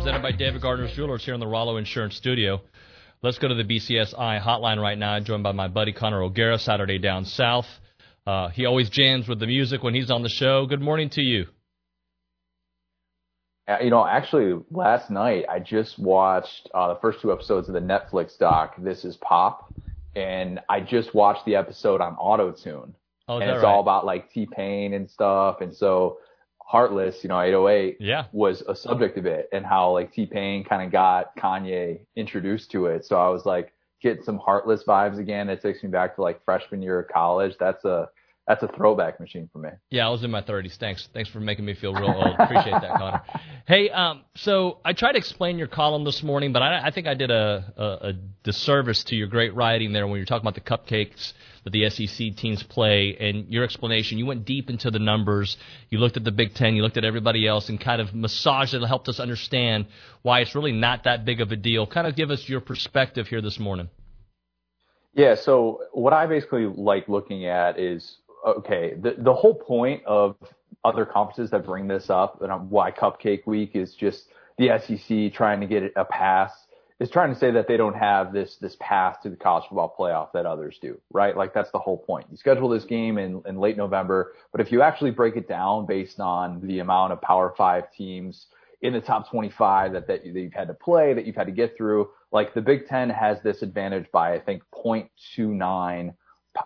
presented by David Gardner's Jewelers here in the Rollo Insurance Studio. Let's go to the BCSI hotline right now, joined by my buddy Connor O'Gara, Saturday Down South. Uh, he always jams with the music when he's on the show. Good morning to you. Uh, you know, actually, last night I just watched uh, the first two episodes of the Netflix doc, This Is Pop, and I just watched the episode on auto tune. Oh, and it's right? all about like T Pain and stuff. And so Heartless, you know, 808 yeah. was a subject of it and how like T Pain kind of got Kanye introduced to it. So I was like getting some Heartless vibes again. It takes me back to like freshman year of college. That's a that's a throwback machine for me. Yeah, I was in my 30s. Thanks. Thanks for making me feel real old. Appreciate that, Connor. Hey, um, so I tried to explain your column this morning, but I, I think I did a, a, a disservice to your great writing there when you're talking about the cupcakes that the SEC teams play and your explanation. You went deep into the numbers. You looked at the Big Ten. You looked at everybody else and kind of massaged it helped us understand why it's really not that big of a deal. Kind of give us your perspective here this morning. Yeah. So what I basically like looking at is okay, the, the whole point of other conferences that bring this up and why Cupcake Week is just the SEC trying to get a pass is trying to say that they don't have this this path to the college football playoff that others do, right? Like that's the whole point. You schedule this game in, in late November, but if you actually break it down based on the amount of Power Five teams in the top 25 that, that you've had to play, that you've had to get through, like the Big Ten has this advantage by I think 0.29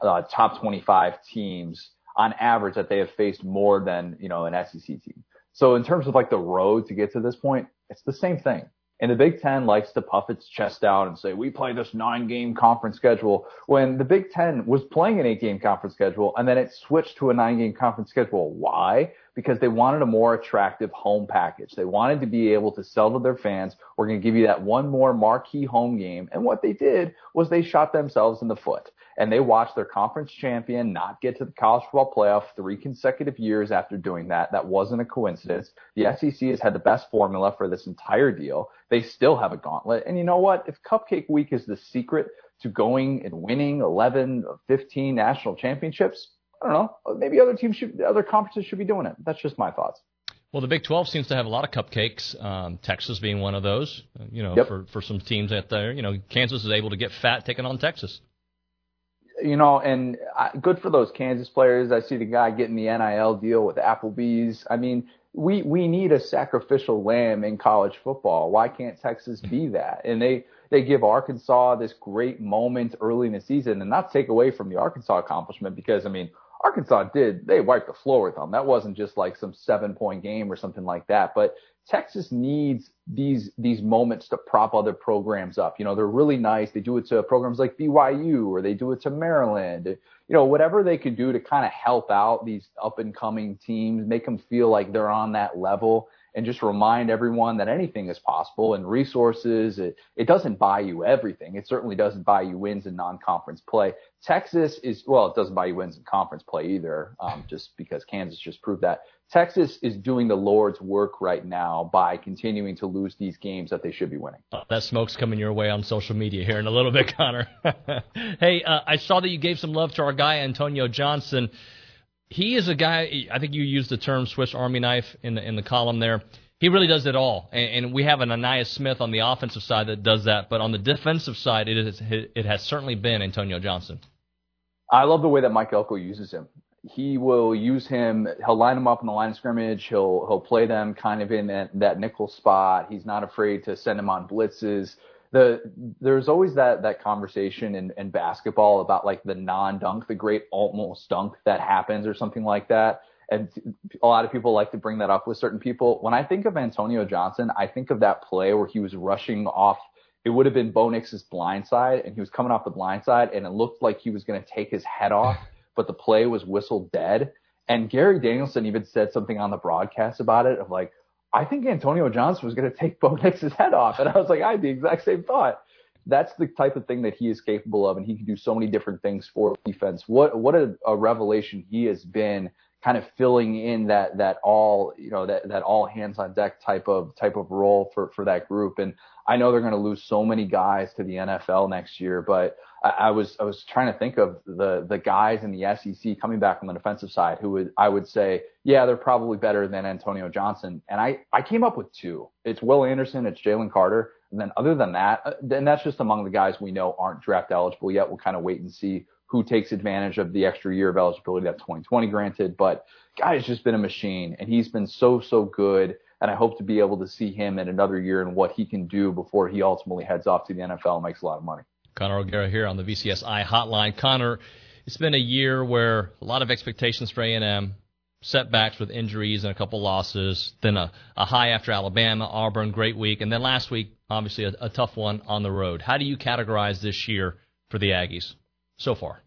uh, top 25 teams on average that they have faced more than, you know, an SEC team. So in terms of like the road to get to this point, it's the same thing. And the Big Ten likes to puff its chest out and say, we play this nine game conference schedule when the Big Ten was playing an eight game conference schedule and then it switched to a nine game conference schedule. Why? Because they wanted a more attractive home package. They wanted to be able to sell to their fans, we're going to give you that one more marquee home game. And what they did was they shot themselves in the foot and they watched their conference champion not get to the college football playoff three consecutive years after doing that. That wasn't a coincidence. The SEC has had the best formula for this entire deal. They still have a gauntlet. And you know what? If Cupcake Week is the secret to going and winning 11, 15 national championships, I don't know. Maybe other teams should, other conferences should be doing it. That's just my thoughts. Well, the Big 12 seems to have a lot of cupcakes. Um, Texas being one of those. You know, yep. for for some teams out there, you know, Kansas is able to get fat taking on Texas you know, and I, good for those Kansas players. I see the guy getting the NIL deal with the Applebee's. I mean, we we need a sacrificial lamb in college football. Why can't Texas be that? And they they give Arkansas this great moment early in the season, and not take away from the Arkansas accomplishment because I mean, Arkansas did they wiped the floor with them. That wasn't just like some seven point game or something like that. But Texas needs these these moments to prop other programs up. You know, they're really nice. They do it to programs like BYU or they do it to Maryland. You know, whatever they could do to kind of help out these up and coming teams, make them feel like they're on that level and just remind everyone that anything is possible and resources. It, it doesn't buy you everything. It certainly doesn't buy you wins in non-conference play. Texas is, well, it doesn't buy you wins in conference play either, um, just because Kansas just proved that. Texas is doing the Lord's work right now by continuing to lose these games that they should be winning. Uh, that smoke's coming your way on social media here in a little bit, Connor. hey, uh, I saw that you gave some love to our guy, Antonio Johnson he is a guy. I think you used the term Swiss Army knife in the in the column there. He really does it all, and, and we have an Ainias Smith on the offensive side that does that. But on the defensive side, it is it has certainly been Antonio Johnson. I love the way that Mike Elko uses him. He will use him. He'll line him up in the line of scrimmage. He'll he'll play them kind of in that, that nickel spot. He's not afraid to send him on blitzes the there's always that that conversation in, in basketball about like the non-dunk, the great almost dunk that happens or something like that. And a lot of people like to bring that up with certain people. When I think of Antonio Johnson, I think of that play where he was rushing off. It would have been Bo Nix's blind side, and he was coming off the blind side, and it looked like he was going to take his head off, but the play was whistled dead. And Gary Danielson even said something on the broadcast about it of like, I think Antonio Johnson was going to take Bo Nix's head off. And I was like, I had the exact same thought. That's the type of thing that he is capable of, and he can do so many different things for defense. What what a, a revelation he has been kind of filling in that that all you know that that all hands on deck type of type of role for for that group. And I know they're going to lose so many guys to the NFL next year, but I, I was I was trying to think of the the guys in the SEC coming back on the defensive side who would I would say yeah they're probably better than Antonio Johnson, and I I came up with two. It's Will Anderson, it's Jalen Carter, and then other than that, uh, then that's just among the guys we know aren't draft eligible yet. We'll kind of wait and see who takes advantage of the extra year of eligibility that 2020 granted. But guy's just been a machine, and he's been so so good. And I hope to be able to see him in another year and what he can do before he ultimately heads off to the NFL and makes a lot of money. Connor O'Gara here on the BCSI hotline. Connor, it's been a year where a lot of expectations for A&M, setbacks with injuries and a couple losses, then a, a high after Alabama, Auburn, great week, and then last week, obviously a, a tough one on the road. How do you categorize this year for the Aggies so far?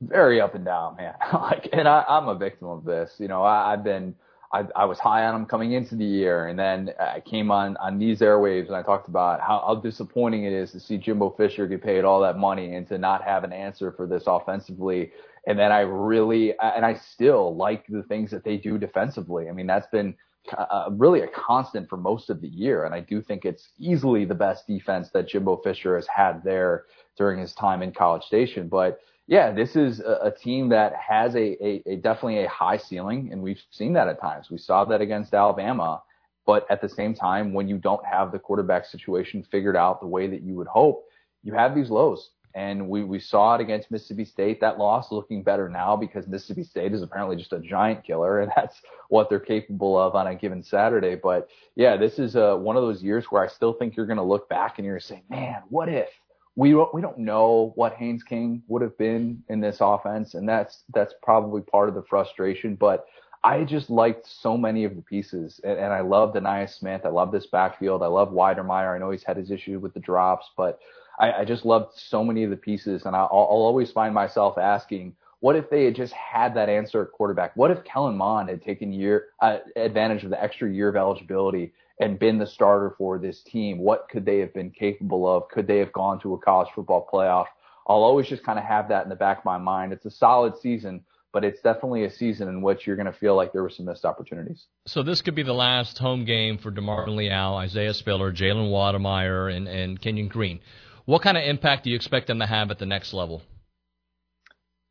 Very up and down, man. like, and I, I'm a victim of this. You know, I, I've been – I, I was high on him coming into the year, and then I came on on these airwaves and I talked about how, how disappointing it is to see Jimbo Fisher get paid all that money and to not have an answer for this offensively. And then I really and I still like the things that they do defensively. I mean, that's been uh, really a constant for most of the year, and I do think it's easily the best defense that Jimbo Fisher has had there during his time in College Station. But yeah, this is a, a team that has a, a, a definitely a high ceiling, and we've seen that at times. We saw that against Alabama, but at the same time, when you don't have the quarterback situation figured out the way that you would hope, you have these lows. And we, we saw it against Mississippi State. That loss looking better now because Mississippi State is apparently just a giant killer, and that's what they're capable of on a given Saturday. But yeah, this is uh, one of those years where I still think you're going to look back and you're going to say, man, what if? We we don't know what Haynes King would have been in this offense, and that's that's probably part of the frustration. But I just liked so many of the pieces, and, and I love Ainias Smith. I love this backfield. I love Wydermyer. I know he's had his issue with the drops, but I, I just loved so many of the pieces, and I'll, I'll always find myself asking, what if they had just had that answer at quarterback? What if Kellen Mond had taken year uh, advantage of the extra year of eligibility and been the starter for this team, what could they have been capable of? Could they have gone to a college football playoff? I'll always just kind of have that in the back of my mind. It's a solid season, but it's definitely a season in which you're going to feel like there were some missed opportunities. So this could be the last home game for DeMarvin Leal, Isaiah Spiller, Jalen Wydermyer, and, and Kenyon Green. What kind of impact do you expect them to have at the next level?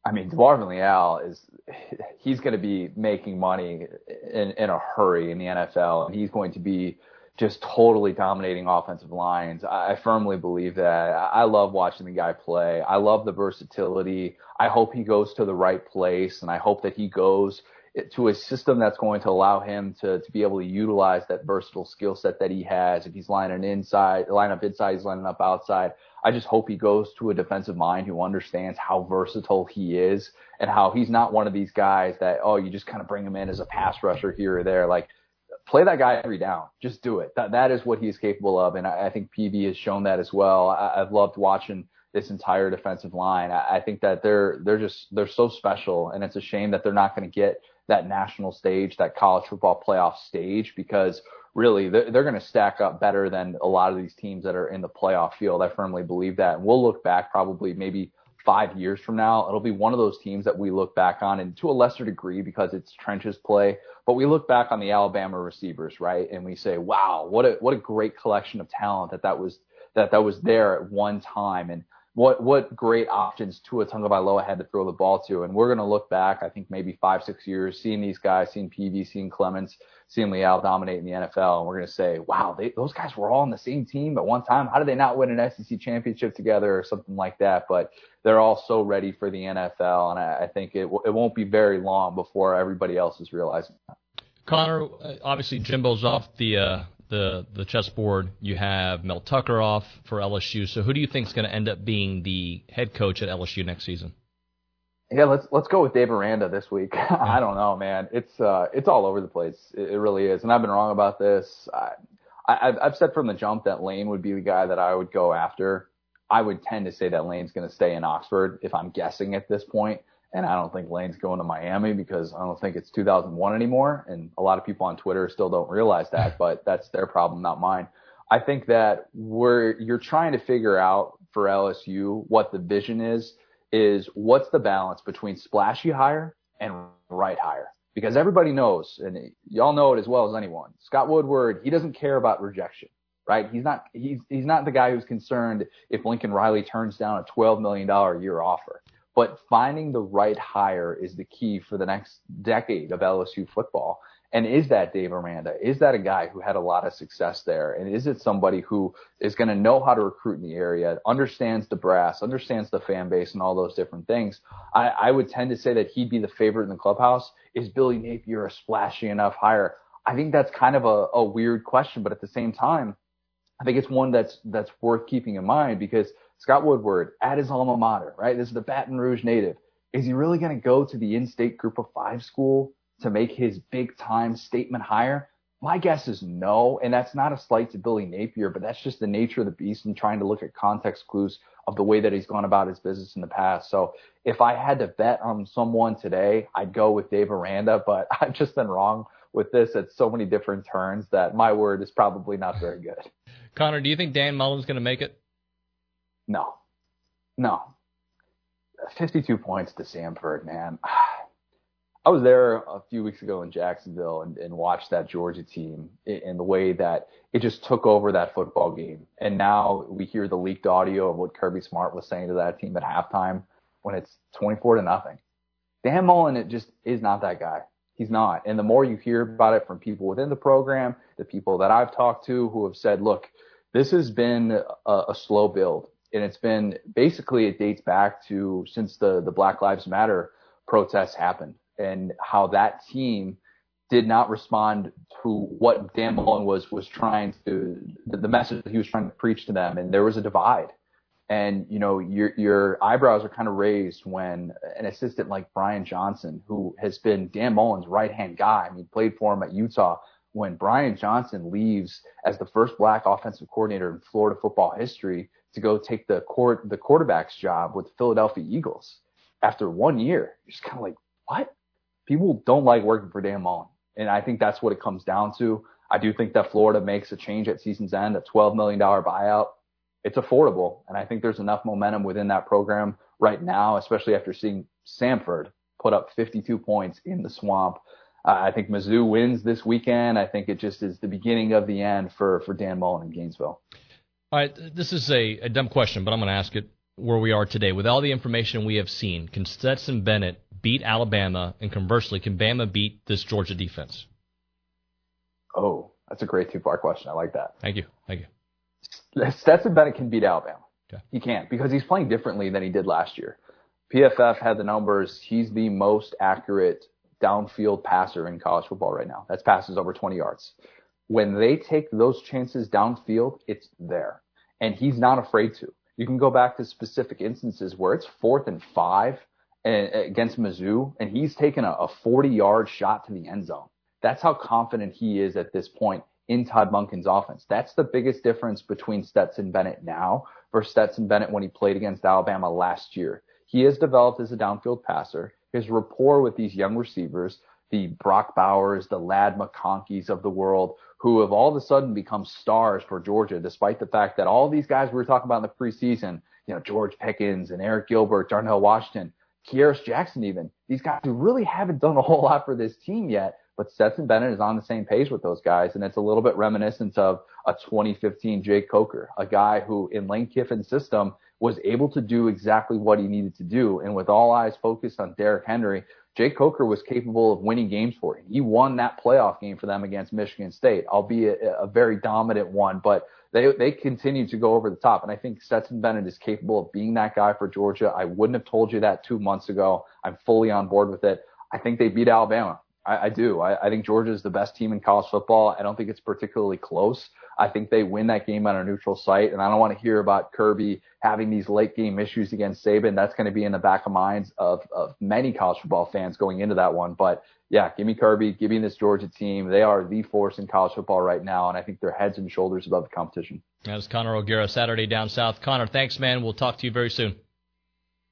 I mean, DeMarvin Leal is he's going to be making money in, in a hurry in the NFL, and he's going to be just totally dominating offensive lines. I, I firmly believe that. I, I love watching the guy play. I love the versatility. I hope he goes to the right place, and I hope that he goes to a system that's going to allow him to, to be able to utilize that versatile skill set that he has. If he's lining inside, line up inside, he's lining up outside. I just hope he goes to a defensive mind who understands how versatile he is and how he's not one of these guys that, oh, you just kind of bring him in as a pass rusher here or there. Like, play that guy every down. Just do it. That, that is what he's capable of. And I, I think Peevy has shown that as well. I, I've loved watching this entire defensive line. I, I think that they're, they're just, they're so special and it's a shame that they're not going to get that national stage, that college football playoff stage, because really they're, they're going to stack up better than a lot of these teams that are in the playoff field. I firmly believe that. And we'll look back probably maybe five years from now. It'll be one of those teams that we look back on and to a lesser degree because it's trenches play, but we look back on the Alabama receivers, right? And we say, wow, what a, what a great collection of talent that that was, that that was there at one time. And what what great options Tua Tagovailoa had to throw the ball to. And we're going to look back, I think maybe five six years, seeing these guys, seeing Peevy, seeing Clemons, seeing Leal dominate in the NFL, and we're going to say, wow, they, those guys were all on the same team at one time. How did they not win an SEC championship together or something like that? But they're all so ready for the NFL, and I, I think it it won't be very long before everybody else is realizing that. Conor, uh, obviously Jimbo's off the uh, the the chessboard. You have Mel Tucker off for LSU. So who do you think is going to end up being the head coach at LSU next season? Yeah, let's let's go with Dave Aranda this week. I don't know, man. It's uh it's all over the place. It, it really is, and I've been wrong about this. I, I I've said from the jump that Lane would be the guy that I would go after. I would tend to say that Lane's going to stay in Oxford if I'm guessing at this point. And I don't think Lane's going to Miami because I don't think it's 2001 anymore. And a lot of people on Twitter still don't realize that, but that's their problem, not mine. I think that where you're trying to figure out for LSU what the vision is, is what's the balance between splashy hire and right hire because everybody knows, and y'all know it as well as anyone. Scott Woodward, he doesn't care about rejection, right? He's not he's he's not the guy who's concerned if Lincoln Riley turns down a twelve million dollar a year offer. But finding the right hire is the key for the next decade of LSU football. And is that Dave Aranda? Is that a guy who had a lot of success there? And is it somebody who is going to know how to recruit in the area, understands the brass, understands the fan base, and all those different things? I, I would tend to say that he'd be the favorite in the clubhouse. Is Billy Napier a splashy enough hire? I think that's kind of a, a weird question, but at the same time, I think it's one that's that's worth keeping in mind because Scott Woodward at his alma mater, right? This is the Baton Rouge native. Is he really going to go to the in-state group of five school to make his big time statement hire? My guess is no, and that's not a slight to Billy Napier, but that's just the nature of the beast and trying to look at context clues of the way that he's gone about his business in the past. So if I had to bet on someone today, I'd go with Dave Aranda, but I've just been wrong with this at so many different turns that my word is probably not very good. Connor, do you think Dan Mullen's going to make it? No, no. 52 points to Samford, man. I was there a few weeks ago in Jacksonville and, and watched that Georgia team in, the way that it just took over that football game. And now we hear the leaked audio of what Kirby Smart was saying to that team at halftime when it's 24 to nothing. Dan Mullen, it just is not that guy. He's not. And the more you hear about it from people within the program, the people that I've talked to who have said, look, this has been a, a slow build. And it's been basically, it dates back to since the, the Black Lives Matter protests happened and how that team did not respond to what Dan Mullen was was trying to the message that he was trying to preach to them, and there was a divide. And you know your your eyebrows are kind of raised when an assistant like Brian Johnson, who has been Dan Mullen's right hand guy, I mean played for him at Utah, when Brian Johnson leaves as the first black offensive coordinator in Florida football history to go take the court the quarterback's job with the Philadelphia Eagles after one year, you're just kind of like, what? people don't like working for Dan Mullen. And I think that's what it comes down to. I do think that Florida makes a change at season's end, a $12 million buyout. It's affordable. And I think there's enough momentum within that program right now, especially after seeing Samford put up 52 points in the swamp. Uh, I think Mizzou wins this weekend. I think it just is the beginning of the end for, for Dan Mullen in Gainesville. All right. This is a, a dumb question, but I'm going to ask it where we are today. With all the information we have seen, can Stetson Bennett beat Alabama, and conversely, can Bama beat this Georgia defense? Oh, that's a great two-part question. I like that. Thank you. Thank you. Stetson Bennett can beat Alabama. Okay. He can't because he's playing differently than he did last year. PFF had the numbers. He's the most accurate downfield passer in college football right now. That's passes over 20 yards. When they take those chances downfield, it's there. And he's not afraid to. You can go back to specific instances where it's fourth and five against Mizzou, and he's taken a, a 40 yard shot to the end zone. That's how confident he is at this point in Todd Monken's offense. That's the biggest difference between Stetson Bennett now versus Stetson Bennett when he played against Alabama last year. He has developed as a downfield passer. His rapport with these young receivers, the Brock Bowers, the Ladd McConkeys of the world, who have all of a sudden become stars for Georgia, despite the fact that all these guys we were talking about in the preseason, you know, George Pickens and Arik Gilbert, Darnell Washington, Kearis Jackson even. These guys who really haven't done a whole lot for this team yet, but Stetson Bennett is on the same page with those guys, and it's a little bit reminiscent of a 2015 Jake Coker, a guy who in Lane Kiffin's system was able to do exactly what he needed to do. And with all eyes focused on Derrick Henry, Jake Coker was capable of winning games for him. He won that playoff game for them against Michigan State, albeit a, very dominant one, but they they continue to go over the top. And I think Stetson Bennett is capable of being that guy for Georgia. I wouldn't have told you that two months ago. I'm fully on board with it. I think they beat Alabama. I, I do. I, I think Georgia is the best team in college football. I don't think it's particularly close. I think they win that game on a neutral site, and I don't want to hear about Kirby having these late game issues against Saban. That's going to be in the back of minds of, of many college football fans going into that one. But yeah, give me Kirby, give me this Georgia team. They are the force in college football right now, and I think they're heads and shoulders above the competition. That's Connor O'Gara, Saturday Down South. Connor, thanks, man. We'll talk to you very soon.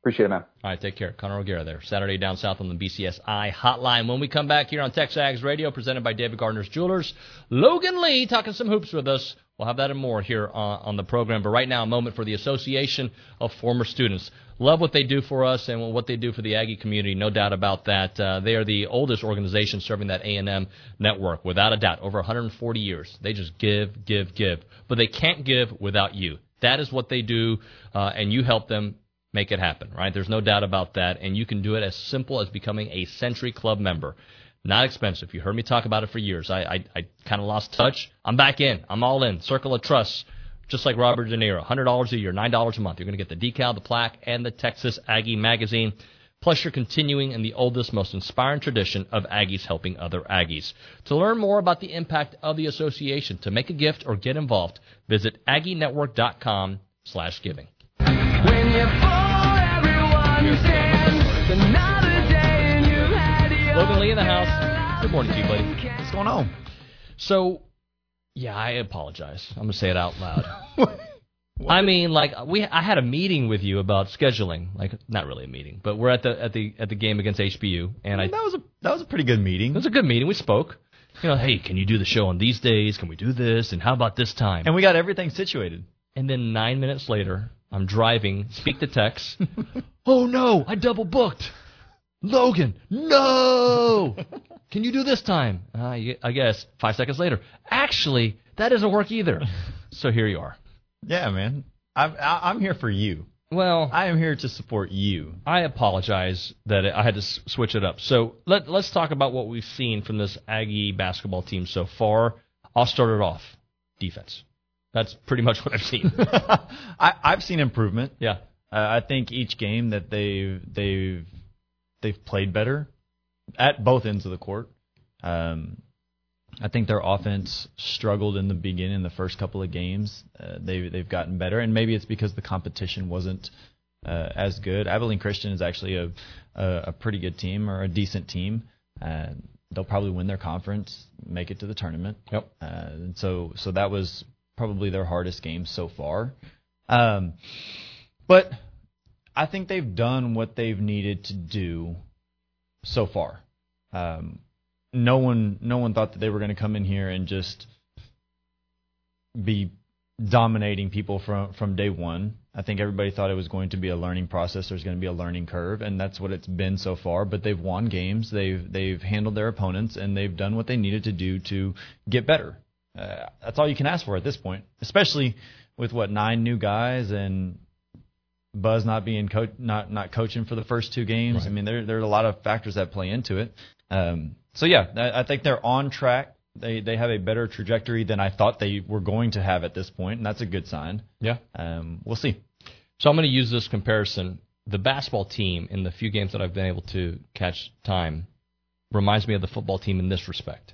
Appreciate it, man. All right, take care. Connor O'Gara there. Saturday down south on the BCSI hotline. When we come back here on Texags Radio, presented by David Gardner's Jewelers, Logan Lee talking some hoops with us We'll have that and more here on, on the program. But right now, a moment for the Association of Former Students. Love what they do for us and what they do for the Aggie community. No doubt about that. Uh, they are the oldest organization serving that A&M network, without a doubt. Over 140 years. They just give, give, give. But they can't give without you. That is what they do, uh, and you help them make it happen, right? There's no doubt about that. And you can do it as simple as becoming a Century Club member. Not expensive. You heard me talk about it for years. I, I, I kind of lost touch. I'm back in. I'm all in. Circle of Trust, just like Robert De Niro. $100 a year, $9 a month. You're going to get the decal, the plaque, and the Texas Aggie magazine. Plus, you're continuing in the oldest, most inspiring tradition of Aggies helping other Aggies. To learn more about the impact of the association, to make a gift or get involved, visit AggieNetwork.com slash giving. Logan Lee in the house. Good morning to you, buddy. What's going on? So, yeah, I apologize. I'm gonna say it out loud. I mean, like we, I had a meeting with you about scheduling. Like, not really a meeting, but we're at the at the at the game against HBU, and I, that was a that was a pretty good meeting. It was a good meeting. We spoke. You know, hey, can you do the show on these days? Can we do this? And how about this time? And we got everything situated. And then nine minutes later, I'm driving, speak to text. oh no, I double booked. Logan, no! Can you do this time? Uh, I guess. Five seconds later, actually, that doesn't work either. So here you are. Yeah, man. I'm, I'm here for you. Well, I am here to support you. I apologize that I had to switch it up. So let, let's talk about what we've seen from this Aggie basketball team so far. I'll start it off. Defense. That's pretty much what I've seen. I, I've seen improvement. Yeah. Uh, I think each game that they've they've they've played better at both ends of the court. Um, I think their offense struggled in the beginning, the first couple of games. Uh, they they've gotten better, and maybe it's because the competition wasn't uh, as good. Abilene Christian is actually a, a, a pretty good team or a decent team. Uh, they'll probably win their conference, make it to the tournament. Yep. Uh, and so so that was probably their hardest game so far. Um, but I think they've done what they've needed to do so far. Um, no one, no one thought that they were going to come in here and just be dominating people from from day one. I think everybody thought it was going to be a learning process. There's going to be a learning curve, and that's what it's been so far. But they've won games. They've they've handled their opponents, and they've done what they needed to do to get better. Uh, that's all you can ask for at this point, especially with what nine new guys and Buzz not being co- not not coaching for the first two games. Right. I mean, there there are a lot of factors that play into it. Um, so yeah, I, I think they're on track. They they have a better trajectory than I thought they were going to have at this point, and that's a good sign. Yeah. Um, we'll see. So I'm going to use this comparison. The basketball team in the few games that I've been able to catch time reminds me of the football team in this respect.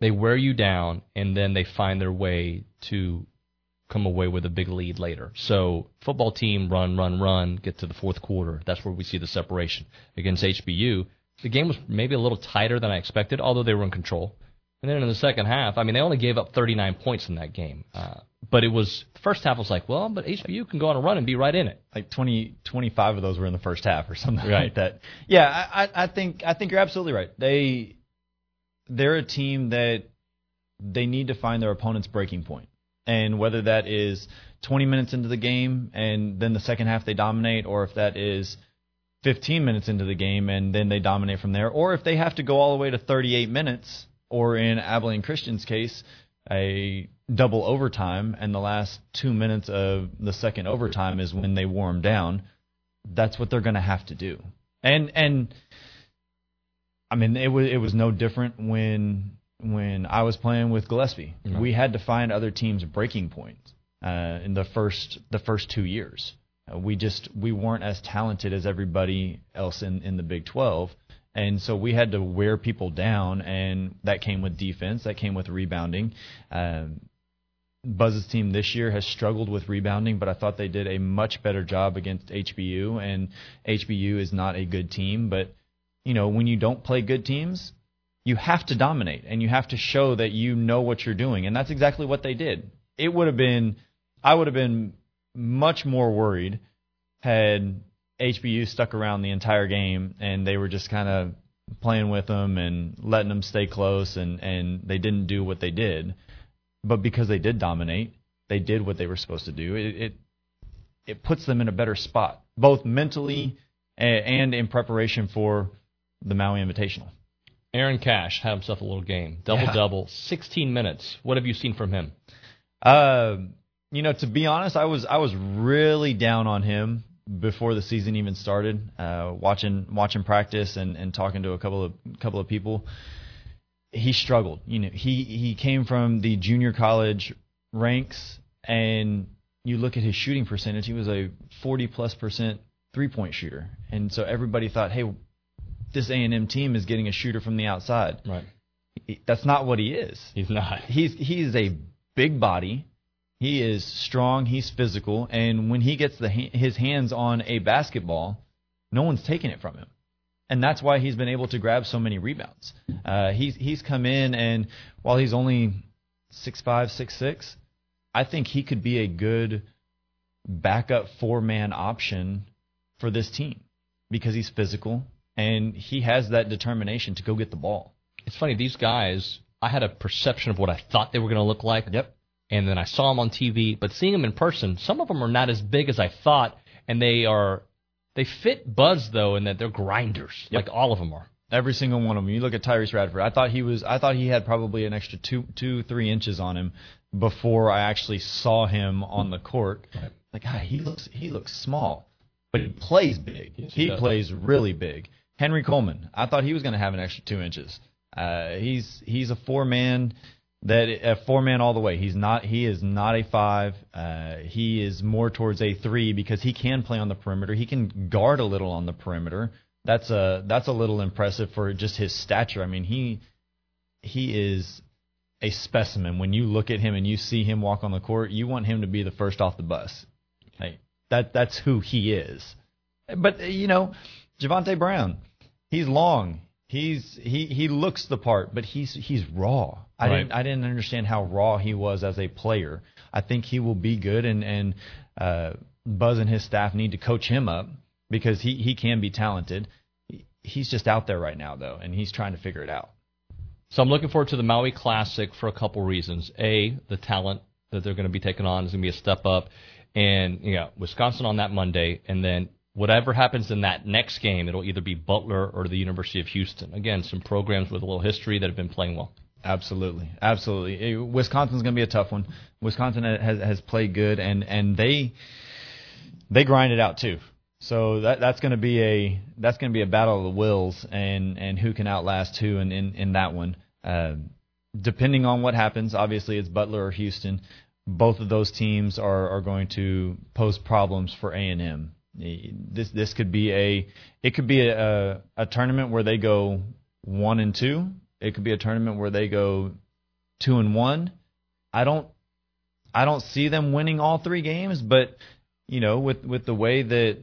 They wear you down, and then they find their way to come away with a big lead later. So football team run, run, run, get to the fourth quarter. That's where we see the separation. Against HBU, the game was maybe a little tighter than I expected, although they were in control. And then in the second half, I mean, they only gave up 39 points in that game. Uh, but it was, the first half was like, well, but HBU can go on a run and be right in it. Like 20, 25 of those were in the first half or something right. like that. Yeah, I, I think, I think you're absolutely right. They, they're a team that they need to find their opponent's breaking point and whether that is 20 minutes into the game and then the second half they dominate, or if that is 15 minutes into the game and then they dominate from there, or if they have to go all the way to 38 minutes, or in Abilene Christian's case, a double overtime, and the last two minutes of the second overtime is when they warm down. That's what they're going to have to do. And and I mean, it was it was no different when when I was playing with Gillispie. Mm-hmm. We had to find other teams' breaking points uh, in the first the first two years. Uh, we just we weren't as talented as everybody else in in the Big 12, and so we had to wear people down, and that came with defense, that came with rebounding. Um, Buzz's team this year has struggled with rebounding, but I thought they did a much better job against HBU, and HBU is not a good team, but you know when you don't play good teams you have to dominate and you have to show that you know what you're doing. And that's exactly what they did. It would have been, I would have been much more worried had HBU stuck around the entire game and they were just kind of playing with them and letting them stay close and, and they didn't do what they did. but because they did dominate, they did what they were supposed to do. It it, it puts them in a better spot, both mentally and in preparation for the Maui Invitational. Aaron Cash had himself a little game, double yeah. double, 16 minutes. What have you seen from him? Uh, you know, to be honest, I was I was really down on him before the season even started. Uh, watching watching practice and, and talking to a couple of couple of people, he struggled. You know, he he came from the junior college ranks, and you look at his shooting percentage. He was a 40 plus percent three point shooter, and so everybody thought, hey, this A and M team is getting a shooter from the outside. Right. That's not what he is. He's not. He's he's a big body. He is strong. He's physical, and when he gets the his hands on a basketball, no one's taking it from him, and that's why he's been able to grab so many rebounds. Uh, he's he's come in, and while he's only six five, six six, I think he could be a good backup four man option for this team because he's physical and he has that determination to go get the ball. It's funny, these guys, I had a perception of what I thought they were going to look like. Yep. And then I saw them on TV, but seeing them in person, some of them are not as big as I thought, and they are they fit Buzz though, in that they're grinders, yep. like all of them are. Every single one of them. You look at Tyrece Radford. I thought he was. I thought he had probably an extra two, two, three inches on him before I actually saw him on the court. Right. Like, God, he looks. He looks small, but he plays big. Yes, he, he plays really big. Henry Coleman. I thought he was going to have an extra two inches. Uh, he's he's a four man that a four man all the way. He's not. He is not a five. Uh, he is more towards a three because he can play on the perimeter. He can guard a little on the perimeter. That's a that's a little impressive for just his stature. I mean, he he is a specimen. When you look at him and you see him walk on the court, you want him to be the first off the bus. Like that that's who he is. But you know, Javonte Brown, he's long. He's he he looks the part, but he's he's raw. I right. didn't I didn't understand how raw he was as a player. I think he will be good, and and uh, Buzz and his staff need to coach him up because he he can be talented. He's just out there right now though, and he's trying to figure it out. So I'm looking forward to the Maui Classic for a couple reasons. A, the talent that they're going to be taking on is going to be a step up, and you know Wisconsin on that Monday, and then whatever happens in that next game, it'll either be Butler or the University of Houston. Again, some programs with a little history that have been playing well. Absolutely, absolutely. Wisconsin's going to be a tough one. Wisconsin has has played good, and and they they grind it out too. So that that's going to be a that's going to be a battle of the wills, and and who can outlast who in in, in that one. Uh, depending on what happens, obviously it's Butler or Houston. Both of those teams are are going to pose problems for A and M. This this could be a it could be a, a tournament where they go one and two. It could be a tournament where they go two and one. I don't I don't see them winning all three games, but you know, with with the way that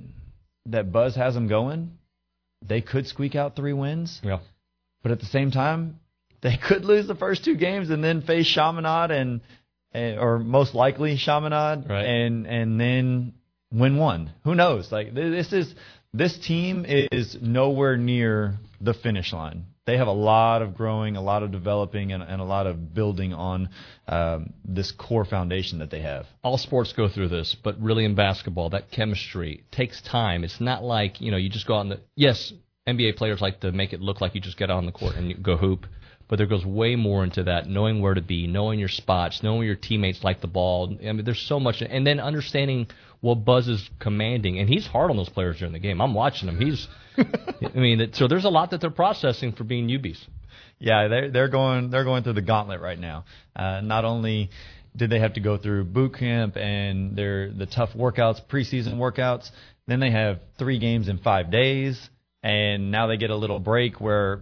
that Buzz has them going, they could squeak out three wins. Yeah. But at the same time, they could lose the first two games and then face Chaminade and, and or most likely Chaminade right. and and then win one. Who knows? Like this is this team is nowhere near the finish line. They have a lot of growing, a lot of developing, and, and a lot of building on um, this core foundation that they have. All sports go through this, but really in basketball, that chemistry takes time. It's not like you know you just go on the. Yes, NBA players like to make it look like you just get on the court and go hoop but there goes way more into that knowing where to be knowing your spots knowing your teammates like the ball i mean there's so much and then understanding what buzz is commanding and he's hard on those players during the game. I'm watching him. He's i mean so there's a lot that they're processing for being newbies. Yeah they're they're going they're going through the gauntlet right now. Uh, not only did they have to go through boot camp and their the tough workouts preseason workouts then they have three games in five days and now they get a little break where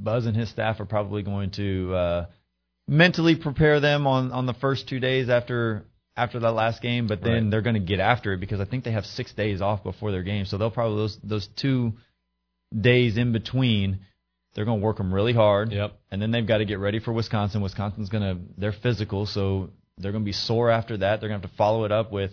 Buzz and his staff are probably going to uh, mentally prepare them on on the first two days after after that last game, but then right. they're going to get after it because I think they have six days off before their game, so they'll probably those those two days in between. They're going to work them really hard, yep. and then they've got to get ready for Wisconsin. Wisconsin's going to they're physical, so they're going to be sore after that. They're going to have to follow it up with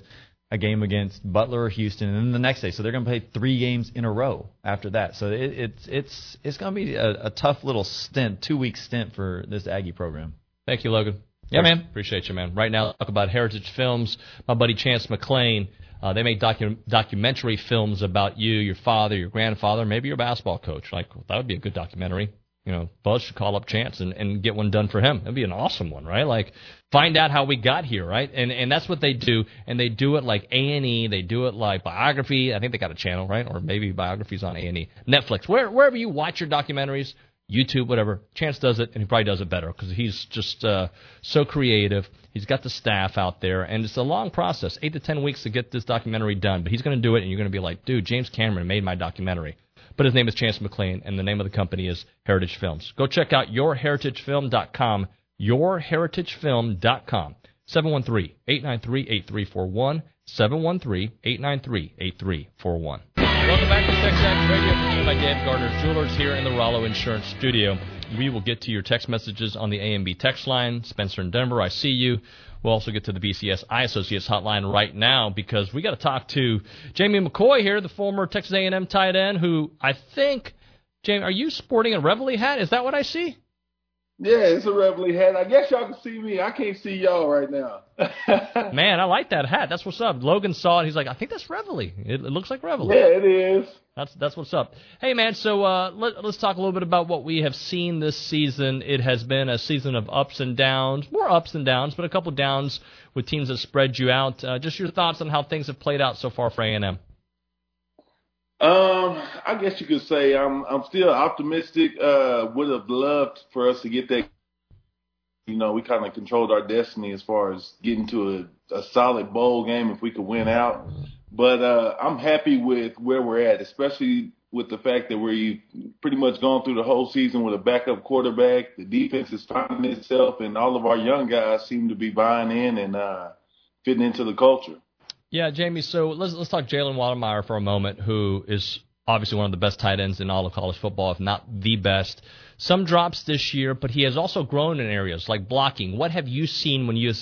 a game against Butler or Houston, and then the next day. So they're going to play three games in a row after that. So it, it's it's it's going to be a, a tough little stint, two week stint for this Aggie program. Thank you, Logan. Yeah, man. Appreciate you, man. Right now, talk about Heritage Films. My buddy Chance McClain. Uh, they make docu- documentary films about you, your father, your grandfather, maybe your basketball coach. Like that would be a good documentary. You know, Buzz should call up Chance and, and get one done for him. That'd be an awesome one, right? Like find out how we got here, right? And and that's what they do. And they do it like A and E. They do it like biography. I think they got a channel, right? Or maybe biographies on A and E, Netflix, where wherever you watch your documentaries. YouTube, whatever. Chance does it, and he probably does it better because he's just uh, so creative. He's got the staff out there, and it's a long process, eight to ten weeks to get this documentary done. But he's going to do it, and you're going to be like, dude, James Cameron made my documentary. But his name is Chance McLean, and the name of the company is Heritage Films. Go check out yourheritagefilm.com, yourheritagefilm.com, 713-893-8341, 713-893-8341. Welcome back to TexAgs Radio, presented by Dan Gardner Jewelers here in the Rollo Insurance Studio. We will get to your text messages on the AMB text line. Spencer in Denver, I see you. We'll also get to the BCS I Associates hotline right now because we got to talk to Jamie McCoy here, the former Texas A&M tight end, who I think, Jamie, are you sporting a Reveille hat? Is that what I see? Yeah, it's a Reveille hat. I guess y'all can see me. I can't see y'all right now. Man, I like that hat. That's what's up. Logan saw it. He's like, I think that's Reveille. It, it looks like Reveille. Yeah, it is. That's that's what's up. Hey, man. So uh, let, let's talk a little bit about what we have seen this season. It has been a season of ups and downs, more ups and downs, but a couple downs with teams that spread you out. Uh, just your thoughts on how things have played out so far for A&M. Um, I guess you could say I'm I'm still optimistic. Uh, would have loved for us to get that. You know, we kind of controlled our destiny as far as getting to a, a solid bowl game if we could win out. But uh, I'm happy with where we're at, especially with the fact that we've pretty much gone through the whole season with a backup quarterback. The defense is finding itself, and all of our young guys seem to be buying in and uh, fitting into the culture. Yeah, Jamie. So let's let's talk Jalen Wydermyer for a moment, who is obviously one of the best tight ends in all of college football, if not the best. Some drops this year, but he has also grown in areas like blocking. What have you seen when you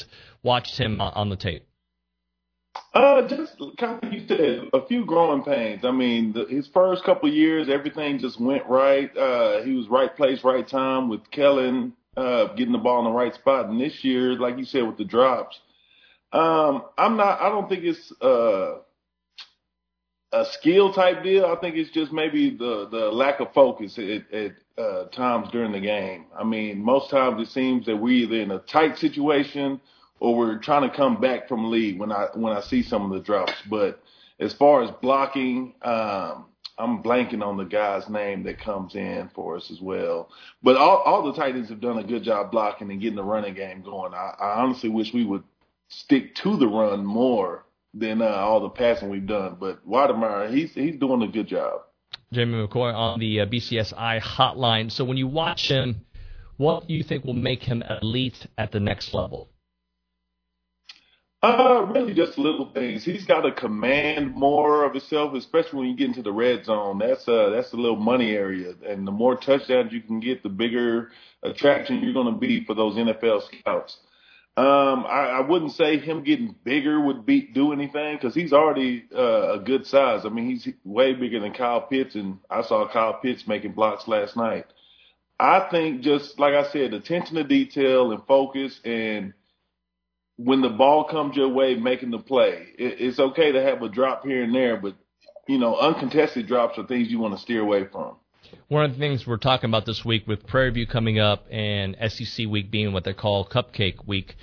watched him on the tape? Uh, just kind of you said a few growing pains. I mean, the, his first couple of years, everything just went right. Uh, he was right place, right time with Kellen, uh, getting the ball in the right spot. And this year, like you said, with the drops, um, I'm not. I don't think it's uh, a skill type deal. I think it's just maybe the the lack of focus at, at uh, times during the game. I mean, most times it seems that we're either in a tight situation or we're trying to come back from lead when I when I see some of the drops. But as far as blocking, um, I'm blanking on the guy's name that comes in for us as well. But all, all the tight ends have done a good job blocking and getting the running game going. I, I honestly wish we would stick to the run more than uh, all the passing we've done. But Wydermyer, he's he's doing a good job. Jamie McCoy on the uh, BCSI hotline. So when you watch him, what do you think will make him elite at the next level? Uh, really just little things. He's got to command more of himself, especially when you get into the red zone. That's uh that's a little money area, and the more touchdowns you can get, the bigger attraction you're going to be for those NFL scouts. Um, I, I wouldn't say him getting bigger would be do anything because he's already uh, a good size. I mean, he's way bigger than Kyle Pitts, and I saw Kyle Pitts making blocks last night. I think just like I said, attention to detail and focus, and when the ball comes your way, making the play. It, it's okay to have a drop here and there, but you know, uncontested drops are things you want to steer away from. One of the things we're talking about this week with Prairie View coming up and SEC week being what they call Cupcake Week.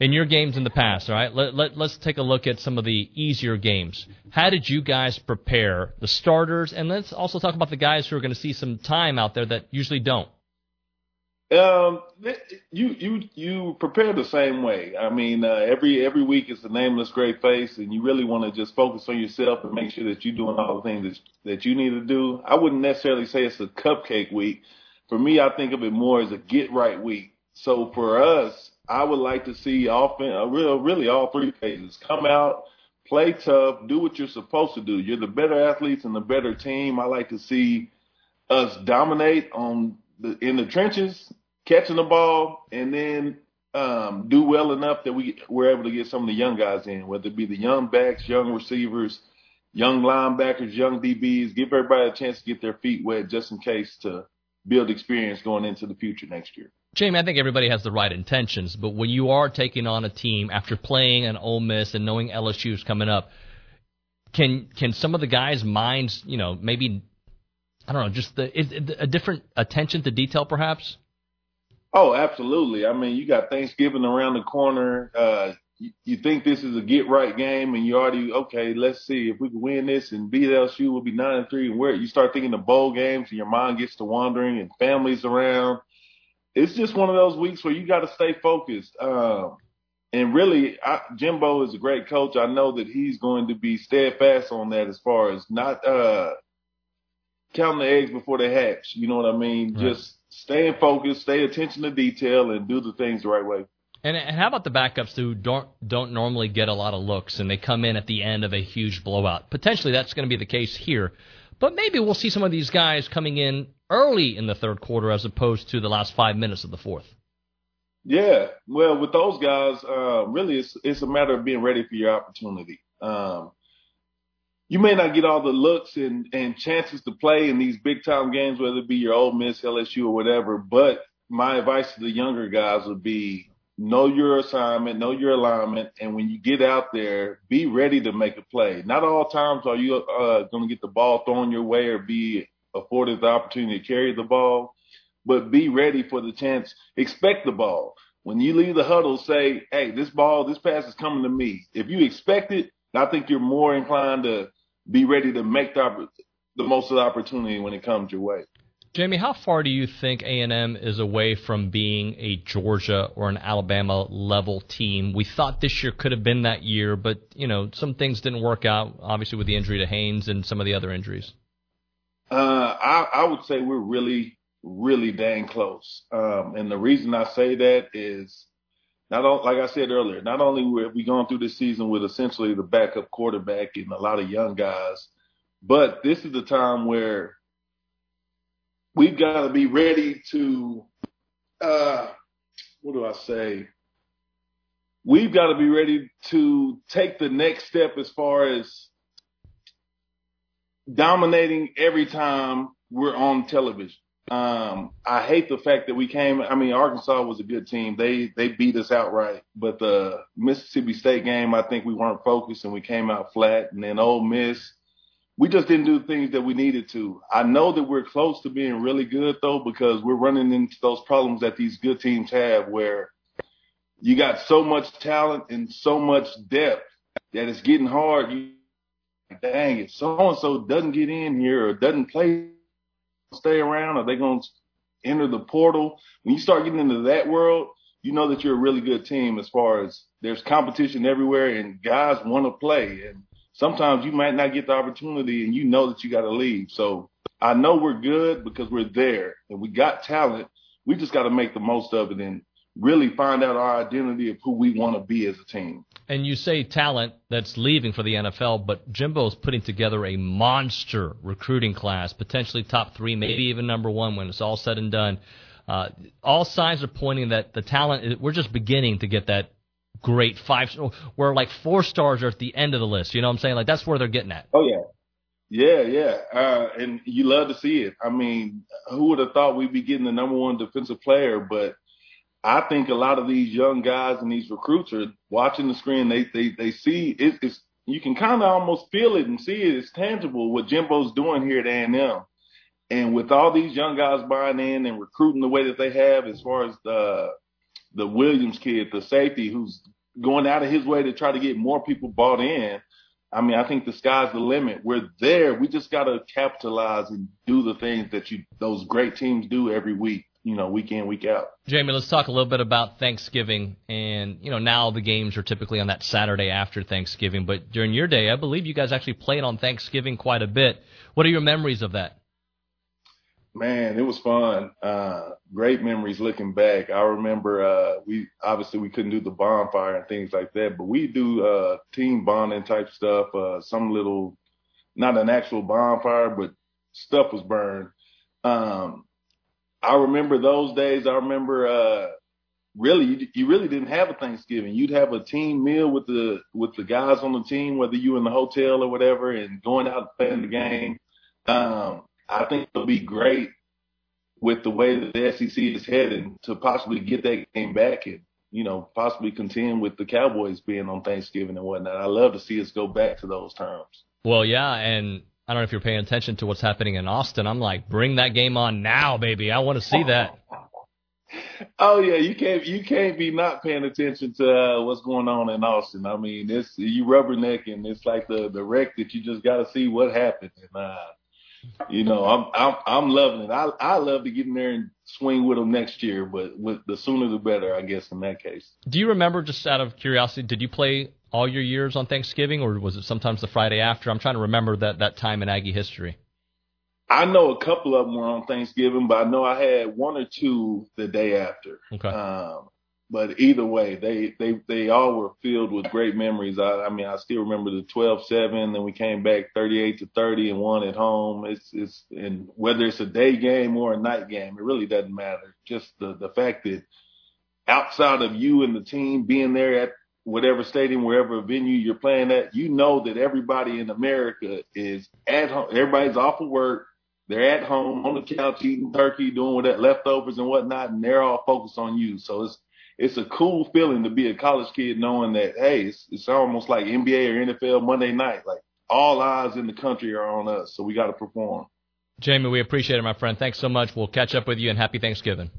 In your games in the past, all right, let, let, let's take a look at some of the easier games. How did you guys prepare the starters? And let's also talk about the guys who are going to see some time out there that usually don't. Um, you you you prepare the same way. I mean, uh, every every week it's a nameless great face, and you really want to just focus on yourself and make sure that you're doing all the things that that you need to do. I wouldn't necessarily say it's a cupcake week. For me, I think of it more as a get right week. So for us, I would like to see often, uh, real, really all three phases come out, play tough, do what you're supposed to do. You're the better athletes and the better team. I like to see us dominate on the in the trenches catching the ball and then um, do well enough that we we're able to get some of the young guys in, whether it be the young backs, young receivers, young linebackers, young DBs, give everybody a chance to get their feet wet just in case to build experience going into the future next year. Jamie, I think everybody has the right intentions, but when you are taking on a team after playing an Ole Miss and knowing LSU is coming up, can can some of the guys' minds, you know, maybe I don't know, just the a different attention to detail, perhaps? Oh, absolutely. I mean, you got Thanksgiving around the corner. Uh, you, you think this is a get right game, and you already okay. Let's see if we can win this and beat LSU. We'll be nine and three. And where you start thinking the bowl games, and your mind gets to wandering, and families around. It's just one of those weeks where you got to stay focused. Um, and really, I, Jimbo is a great coach. I know that he's going to be steadfast on that as far as not uh, counting the eggs before they hatch. You know what I mean? Right. Just staying focused, stay attention to detail, and do the things the right way. And, and how about the backups who don't don't normally get a lot of looks and they come in at the end of a huge blowout? Potentially that's going to be the case here, but maybe we'll see some of these guys coming in early in the third quarter as opposed to the last five minutes of the fourth. Yeah, well, with those guys, uh, really, it's it's a matter of being ready for your opportunity. Um, you may not get all the looks and, and chances to play in these big time games, whether it be your Ole Miss, LSU, or whatever. But my advice to the younger guys would be know your assignment, know your alignment, and when you get out there, be ready to make a play. Not all times are you uh, going to get the ball thrown your way or be afforded the opportunity to carry the ball, but be ready for the chance. Expect the ball. When you leave the huddle, say, hey, this ball, this pass is coming to me. If you expect it, I think you're more inclined to be ready to make the, the most of the opportunity when it comes your way. Jamie, how far do you think A&M is away from being a Georgia or an Alabama level team? We thought this year could have been that year, but you know some things didn't work out. Obviously, with the injury to Haynes and some of the other injuries. Uh, I, I would say we're really, really dang close. Um, and the reason I say that is not all, like I said earlier, not only were we going through this season with essentially the backup quarterback and a lot of young guys, but this is the time where we've got to be ready to, uh, what do I say? We've got to be ready to take the next step as far as dominating every time we're on television. Um, I hate the fact that we came. I mean, Arkansas was a good team. They they beat us outright. But the Mississippi State game, I think we weren't focused and we came out flat. And then Ole Miss, we just didn't do things that we needed to. I know that we're close to being really good though, because we're running into those problems that these good teams have where you got so much talent and so much depth that it's getting hard. You, dang, if so and so doesn't get in here or doesn't play, stay around, are they going to enter the portal? When you start getting into that world, you know that you're a really good team as far as there's competition everywhere and guys want to play. And sometimes you might not get the opportunity and you know that you got to leave. So I know we're good because we're there and we got talent. We just got to make the most of it and really find out our identity of who we want to be as a team. And you say talent that's leaving for the NFL, but Jimbo's putting together a monster recruiting class, potentially top three, maybe even number one when it's all said and done. Uh, all signs are pointing that the talent, we're just beginning to get that great five where like four stars are at the end of the list. You know what I'm saying? Like that's where they're getting at. Oh yeah. Yeah, yeah. Uh, and you love to see it. I mean, who would have thought we'd be getting the number one defensive player? But I think a lot of these young guys and these recruits are watching the screen. They they they see it, it's you can kind of almost feel it and see it. It's tangible what Jimbo's doing here at A&M. And with all these young guys buying in and recruiting the way that they have, as far as the the Williams kid, the safety, who's going out of his way to try to get more people bought in. I mean, I think the sky's the limit. We're there. We just got to capitalize and do the things that you those great teams do every week. You know, week in, week out. Jamie, let's talk a little bit about Thanksgiving. And, you know, now the games are typically on that Saturday after Thanksgiving. But during your day, I believe you guys actually played on Thanksgiving quite a bit. What are your memories of that? Man, it was fun. Uh, great memories looking back. I remember uh, we obviously we couldn't do the bonfire and things like that, but we do uh, team bonding type stuff. Uh, some little, not an actual bonfire, but stuff was burned. Um, I remember those days. I remember uh, really you, really didn't have a Thanksgiving. You'd have a team meal with the with the guys on the team, whether you in the hotel or whatever, and going out and playing the game. Um, I think it'll be great with the way that the SEC is heading to possibly get that game back and you know possibly contend with the Cowboys being on Thanksgiving and whatnot. I love to see us go back to those terms. Well, yeah, and I don't know if you're paying attention to what's happening in Austin. I'm like, bring that game on now, baby. I want to see that. oh yeah, you can't you can't be not paying attention to uh, what's going on in Austin. I mean, it's you rubbernecking. It's like the the wreck that you just got to see what happened. And uh, you know, I'm I'm I'm loving it. I I love to get in there and swing with them next year, but with the sooner the better, I guess in that case. Do you remember, just out of curiosity, did you play all your years on Thanksgiving, or was it sometimes the Friday after? I'm trying to remember that that time in Aggie history. I know a couple of them were on Thanksgiving, but I know I had one or two the day after. Okay. Um, but either way, they they they all were filled with great memories. I, I mean, I still remember the 12-7, then we came back 38 to 30 and won at home. It's it's and whether it's a day game or a night game, it really doesn't matter. Just the the fact that outside of you and the team being there at whatever stadium, wherever venue you're playing at, you know that everybody in America is at home. Everybody's off of work. They're at home on the couch eating turkey, doing with that leftovers and whatnot, and they're all focused on you. So it's it's a cool feeling to be a college kid knowing that hey, it's, it's almost like NBA or NFL Monday night. Like all eyes in the country are on us, so we got to perform. Jamie, we appreciate it, my friend. Thanks so much. We'll catch up with you and happy Thanksgiving.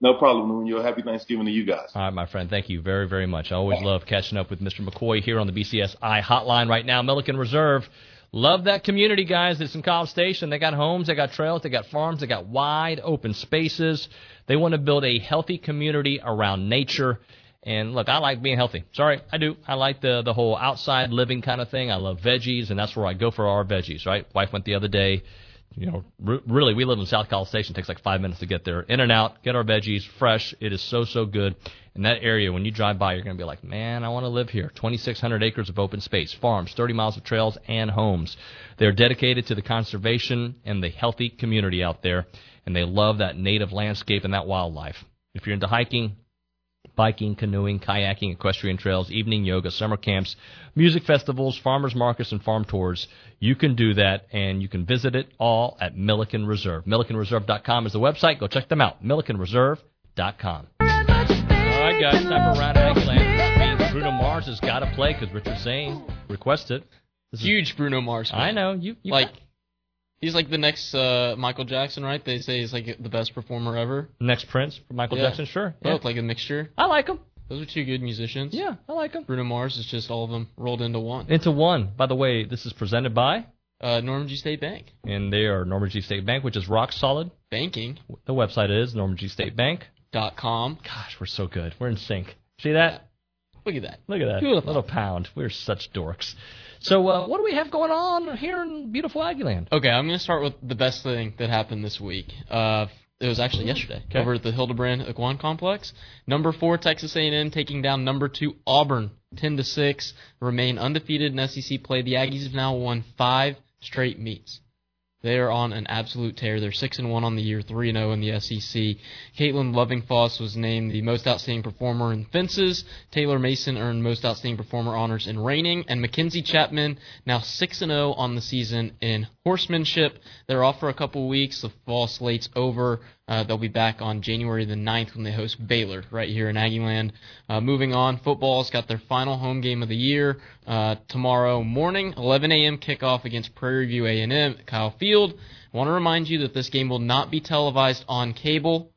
No problem, Nunio. Happy Thanksgiving to you guys. All right, my friend. Thank you very, very much. I always love catching up with Mr. McCoy here on the BCSI hotline right now. Milliken Reserve. Love that community, guys. It's in College Station. They got homes, they got trails, they got farms, they got wide open spaces. They want to build a healthy community around nature. And look, I like being healthy. Sorry, I do. I like the the whole outside living kind of thing. I love veggies, and that's where I go for our veggies. Right? Wife went the other day. You know, really, we live in South College Station. It takes like five minutes to get there. In and out, get our veggies fresh. It is so so good. In that area, when you drive by, you're going to be like, man, I want to live here. 2,600 acres of open space, farms, 30 miles of trails, and homes. They're dedicated to the conservation and the healthy community out there and they love that native landscape and that wildlife. If you're into hiking, biking, canoeing, kayaking, equestrian trails, evening yoga, summer camps, music festivals, farmers markets, and farm tours, you can do that, and you can visit it all at Milliken Reserve. MillikenReserve.com is the website. Go check them out. MillikenReserve.com. All right, guys, time for Round Aggieland. Bruno Mars has got to play because Richard Zane requested. This Huge Bruno Mars. Fan. I know you. you like got, He's like the next uh, Michael Jackson, right? They say he's like the best performer ever. Next Prince, Michael yeah. Jackson, sure. Both like a mixture. I like him. Those are two good musicians. Yeah, I like them. Bruno Mars is just all of them rolled into one. Into one. By the way, this is presented by uh, Normangee State Bank. And they are Normangee State Bank, which is rock solid. Banking. The website is Normangee State Bank. Dot com. Gosh, we're so good. We're in sync. See that? Look at that. Look at that. Beautiful. Little pound. We're such dorks. So, uh, what do we have going on here in beautiful Aggieland? Okay, I'm going to start with the best thing that happened this week. Uh, it was actually yesterday okay. over at the Hildebrand Equine Complex. Number four Texas A&M taking down number two Auburn, ten to six. Remain undefeated in SEC play. The Aggies have now won five straight meets. They are on an absolute tear. They're six and one on the year, three and zero oh in the SEC. Caitlin Loving-Foss was named the most outstanding performer in fences. Taylor Mason earned most outstanding performer honors in reining, and Mackenzie Chapman now six and zero oh on the season in horsemanship. They're off for a couple weeks. The fall slate's over. Uh, they'll be back on January the 9th when they host Baylor right here in Aggieland. Uh, moving on, football's got their final home game of the year uh, tomorrow morning, 11 a.m. kickoff against Prairie View A&M Kyle Field. I want to remind you that this game will not be televised on cable.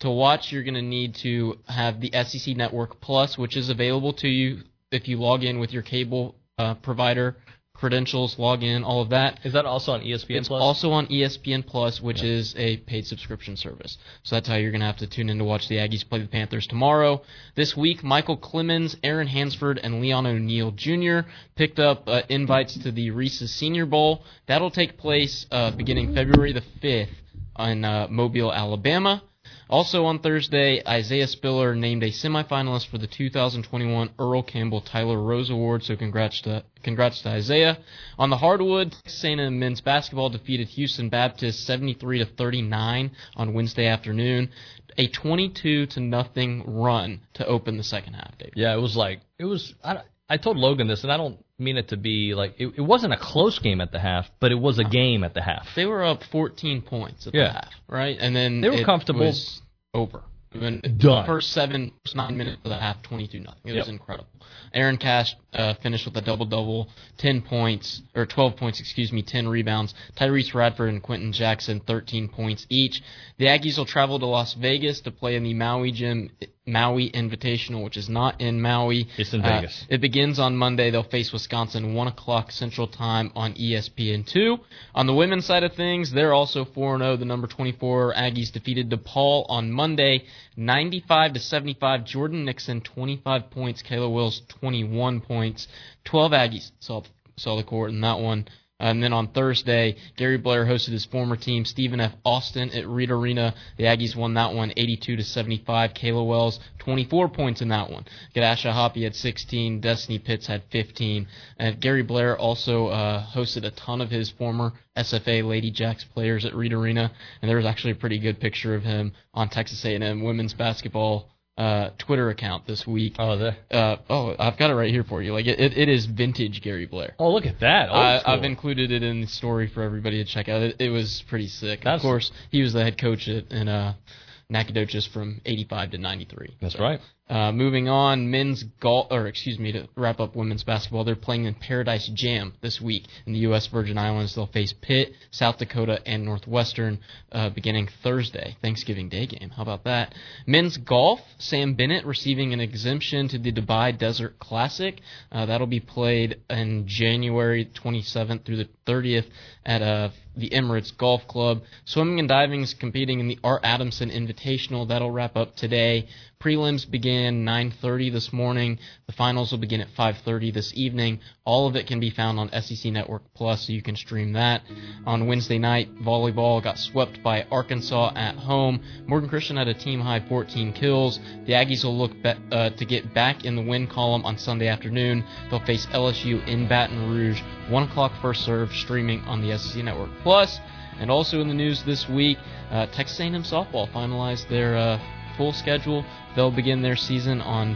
To watch, you're going to need to have the SEC Network Plus, which is available to you if you log in with your cable uh, provider credentials, log in, all of that. Is that also on ESPN it's Plus? also on ESPN Plus, which is a paid subscription service. So that's how you're going to have to tune in to watch the Aggies play the Panthers tomorrow. This week, Michael Clemons, Aaron Hansford, and Leon O'Neal Jr. picked up uh, invites to the Reese's Senior Bowl. That'll take place uh, beginning February the 5th in uh, Mobile, Alabama. Also on Thursday, Isaiah Spiller named a semifinalist for the 2021 Earl Campbell Tyler Rose Award. So congrats to congrats to Isaiah. On the hardwood, Santa men's basketball defeated Houston Baptist 73 to 39 on Wednesday afternoon. A 22 to nothing run to open the second half. David. Yeah, it was like it was. I, I told Logan this, and I don't mean it to be like it, it wasn't a close game at the half, but it was a game at the half. They were up 14 points at Yeah. the half, right? And then They were it comfortable. was over. Even Done. First seven, first nine minutes of the half, 22 nothing. It was incredible. Aaron Cash uh, finished with a double double, 10 points or 12 points, excuse me, 10 rebounds. Tyrece Radford and Quenton Jackson, 13 points each. The Aggies will travel to Las Vegas to play in the Maui Gym Maui Invitational, which is not in Maui. It's in Uh, Vegas. it begins on Monday. They'll face Wisconsin, 1 o'clock Central Time on E ESPN2. On the women's side of things, they're also 4 0. The number 24 Aggies defeated DePaul on Monday, 95 to 75. Jordan Nixon, 25 points. Kayla Wells, 21 points. 12 Aggies saw, saw the court in that one. And then on Thursday, Gary Blair hosted his former team, Stephen F. Austin, at Reed Arena. The Aggies won that one, 82 to 75. Kayla Wells, 24 points in that one. Qadashah Hoppie had 16. Destiny Pitts had 15. And Gary Blair also uh, hosted a ton of his former SFA Lady Jacks players at Reed Arena, and there was actually a pretty good picture of him on Texas A&M women's basketball uh, Twitter account this week. Oh, the, Uh, oh, I've got it right here for you. Like it, it, it is vintage Gary Blair. oh, look at that. I, I've included it in the story for everybody to check out. It, it was pretty sick. That's- of course, he was the head coach at in uh, Nacogdoches from 85 to 93. That's So, right. Uh, moving on, men's golf, or excuse me, to wrap up women's basketball, they're playing in Paradise Jam this week in the U.S. Virgin Islands. They'll face Pitt, South Dakota, and Northwestern uh, beginning Thursday, Thanksgiving Day game. How about that? Men's golf, Sam Bennett receiving an exemption to the Dubai Desert Classic. Uh, that'll be played in January 27th through the 30th at uh, the Emirates Golf Club. Swimming and diving is competing in the Art Adamson Invitational. That'll wrap up today. Prelims began 9:30 this morning. The finals will begin at 5:30 this evening. All of it can be found on SEC Network Plus, so you can stream that. On Wednesday night, volleyball got swept by Arkansas at home. Morgan Christian had a team high 14 kills. The Aggies will look be- uh, to get back in the win column on Sunday afternoon. They'll face LSU in Baton Rouge. One o'clock first serve, streaming on the SEC Network Plus. And also in the news this week, uh, Texas A&M softball finalized their uh, full schedule. They'll begin their season on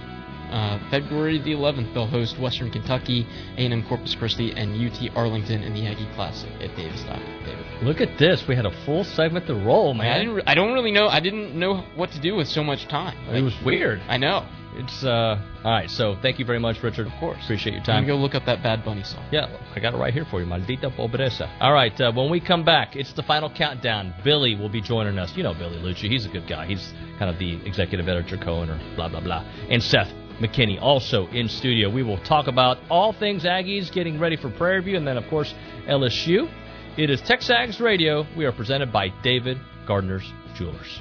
uh, February the 11th. They'll host Western Kentucky, A&M Corpus Christi, and UT Arlington in the Aggie Classic at Davis Stop. David. Look at this. We had a full segment to roll, Man, I, didn't re- I don't really know. I didn't know what to do with so much time. it was weird. I know. It's uh. All right. So thank you very much, Richard. Of course. Appreciate your I'm time. go look up that Bad Bunny song. Yeah, I got it right here for you, maldita pobreza. All right, uh, when we come back, it's the final countdown. Billy will be joining us. You know Billy Liucci. He's a good guy. He's kind of the executive editor, co-owner, blah, blah, blah. And Seth McKinney also in studio. We will talk about all things Aggies, getting ready for Prairie View, and then, of course, LSU. It is Texags Radio. We are presented by David Gardner's Jewelers.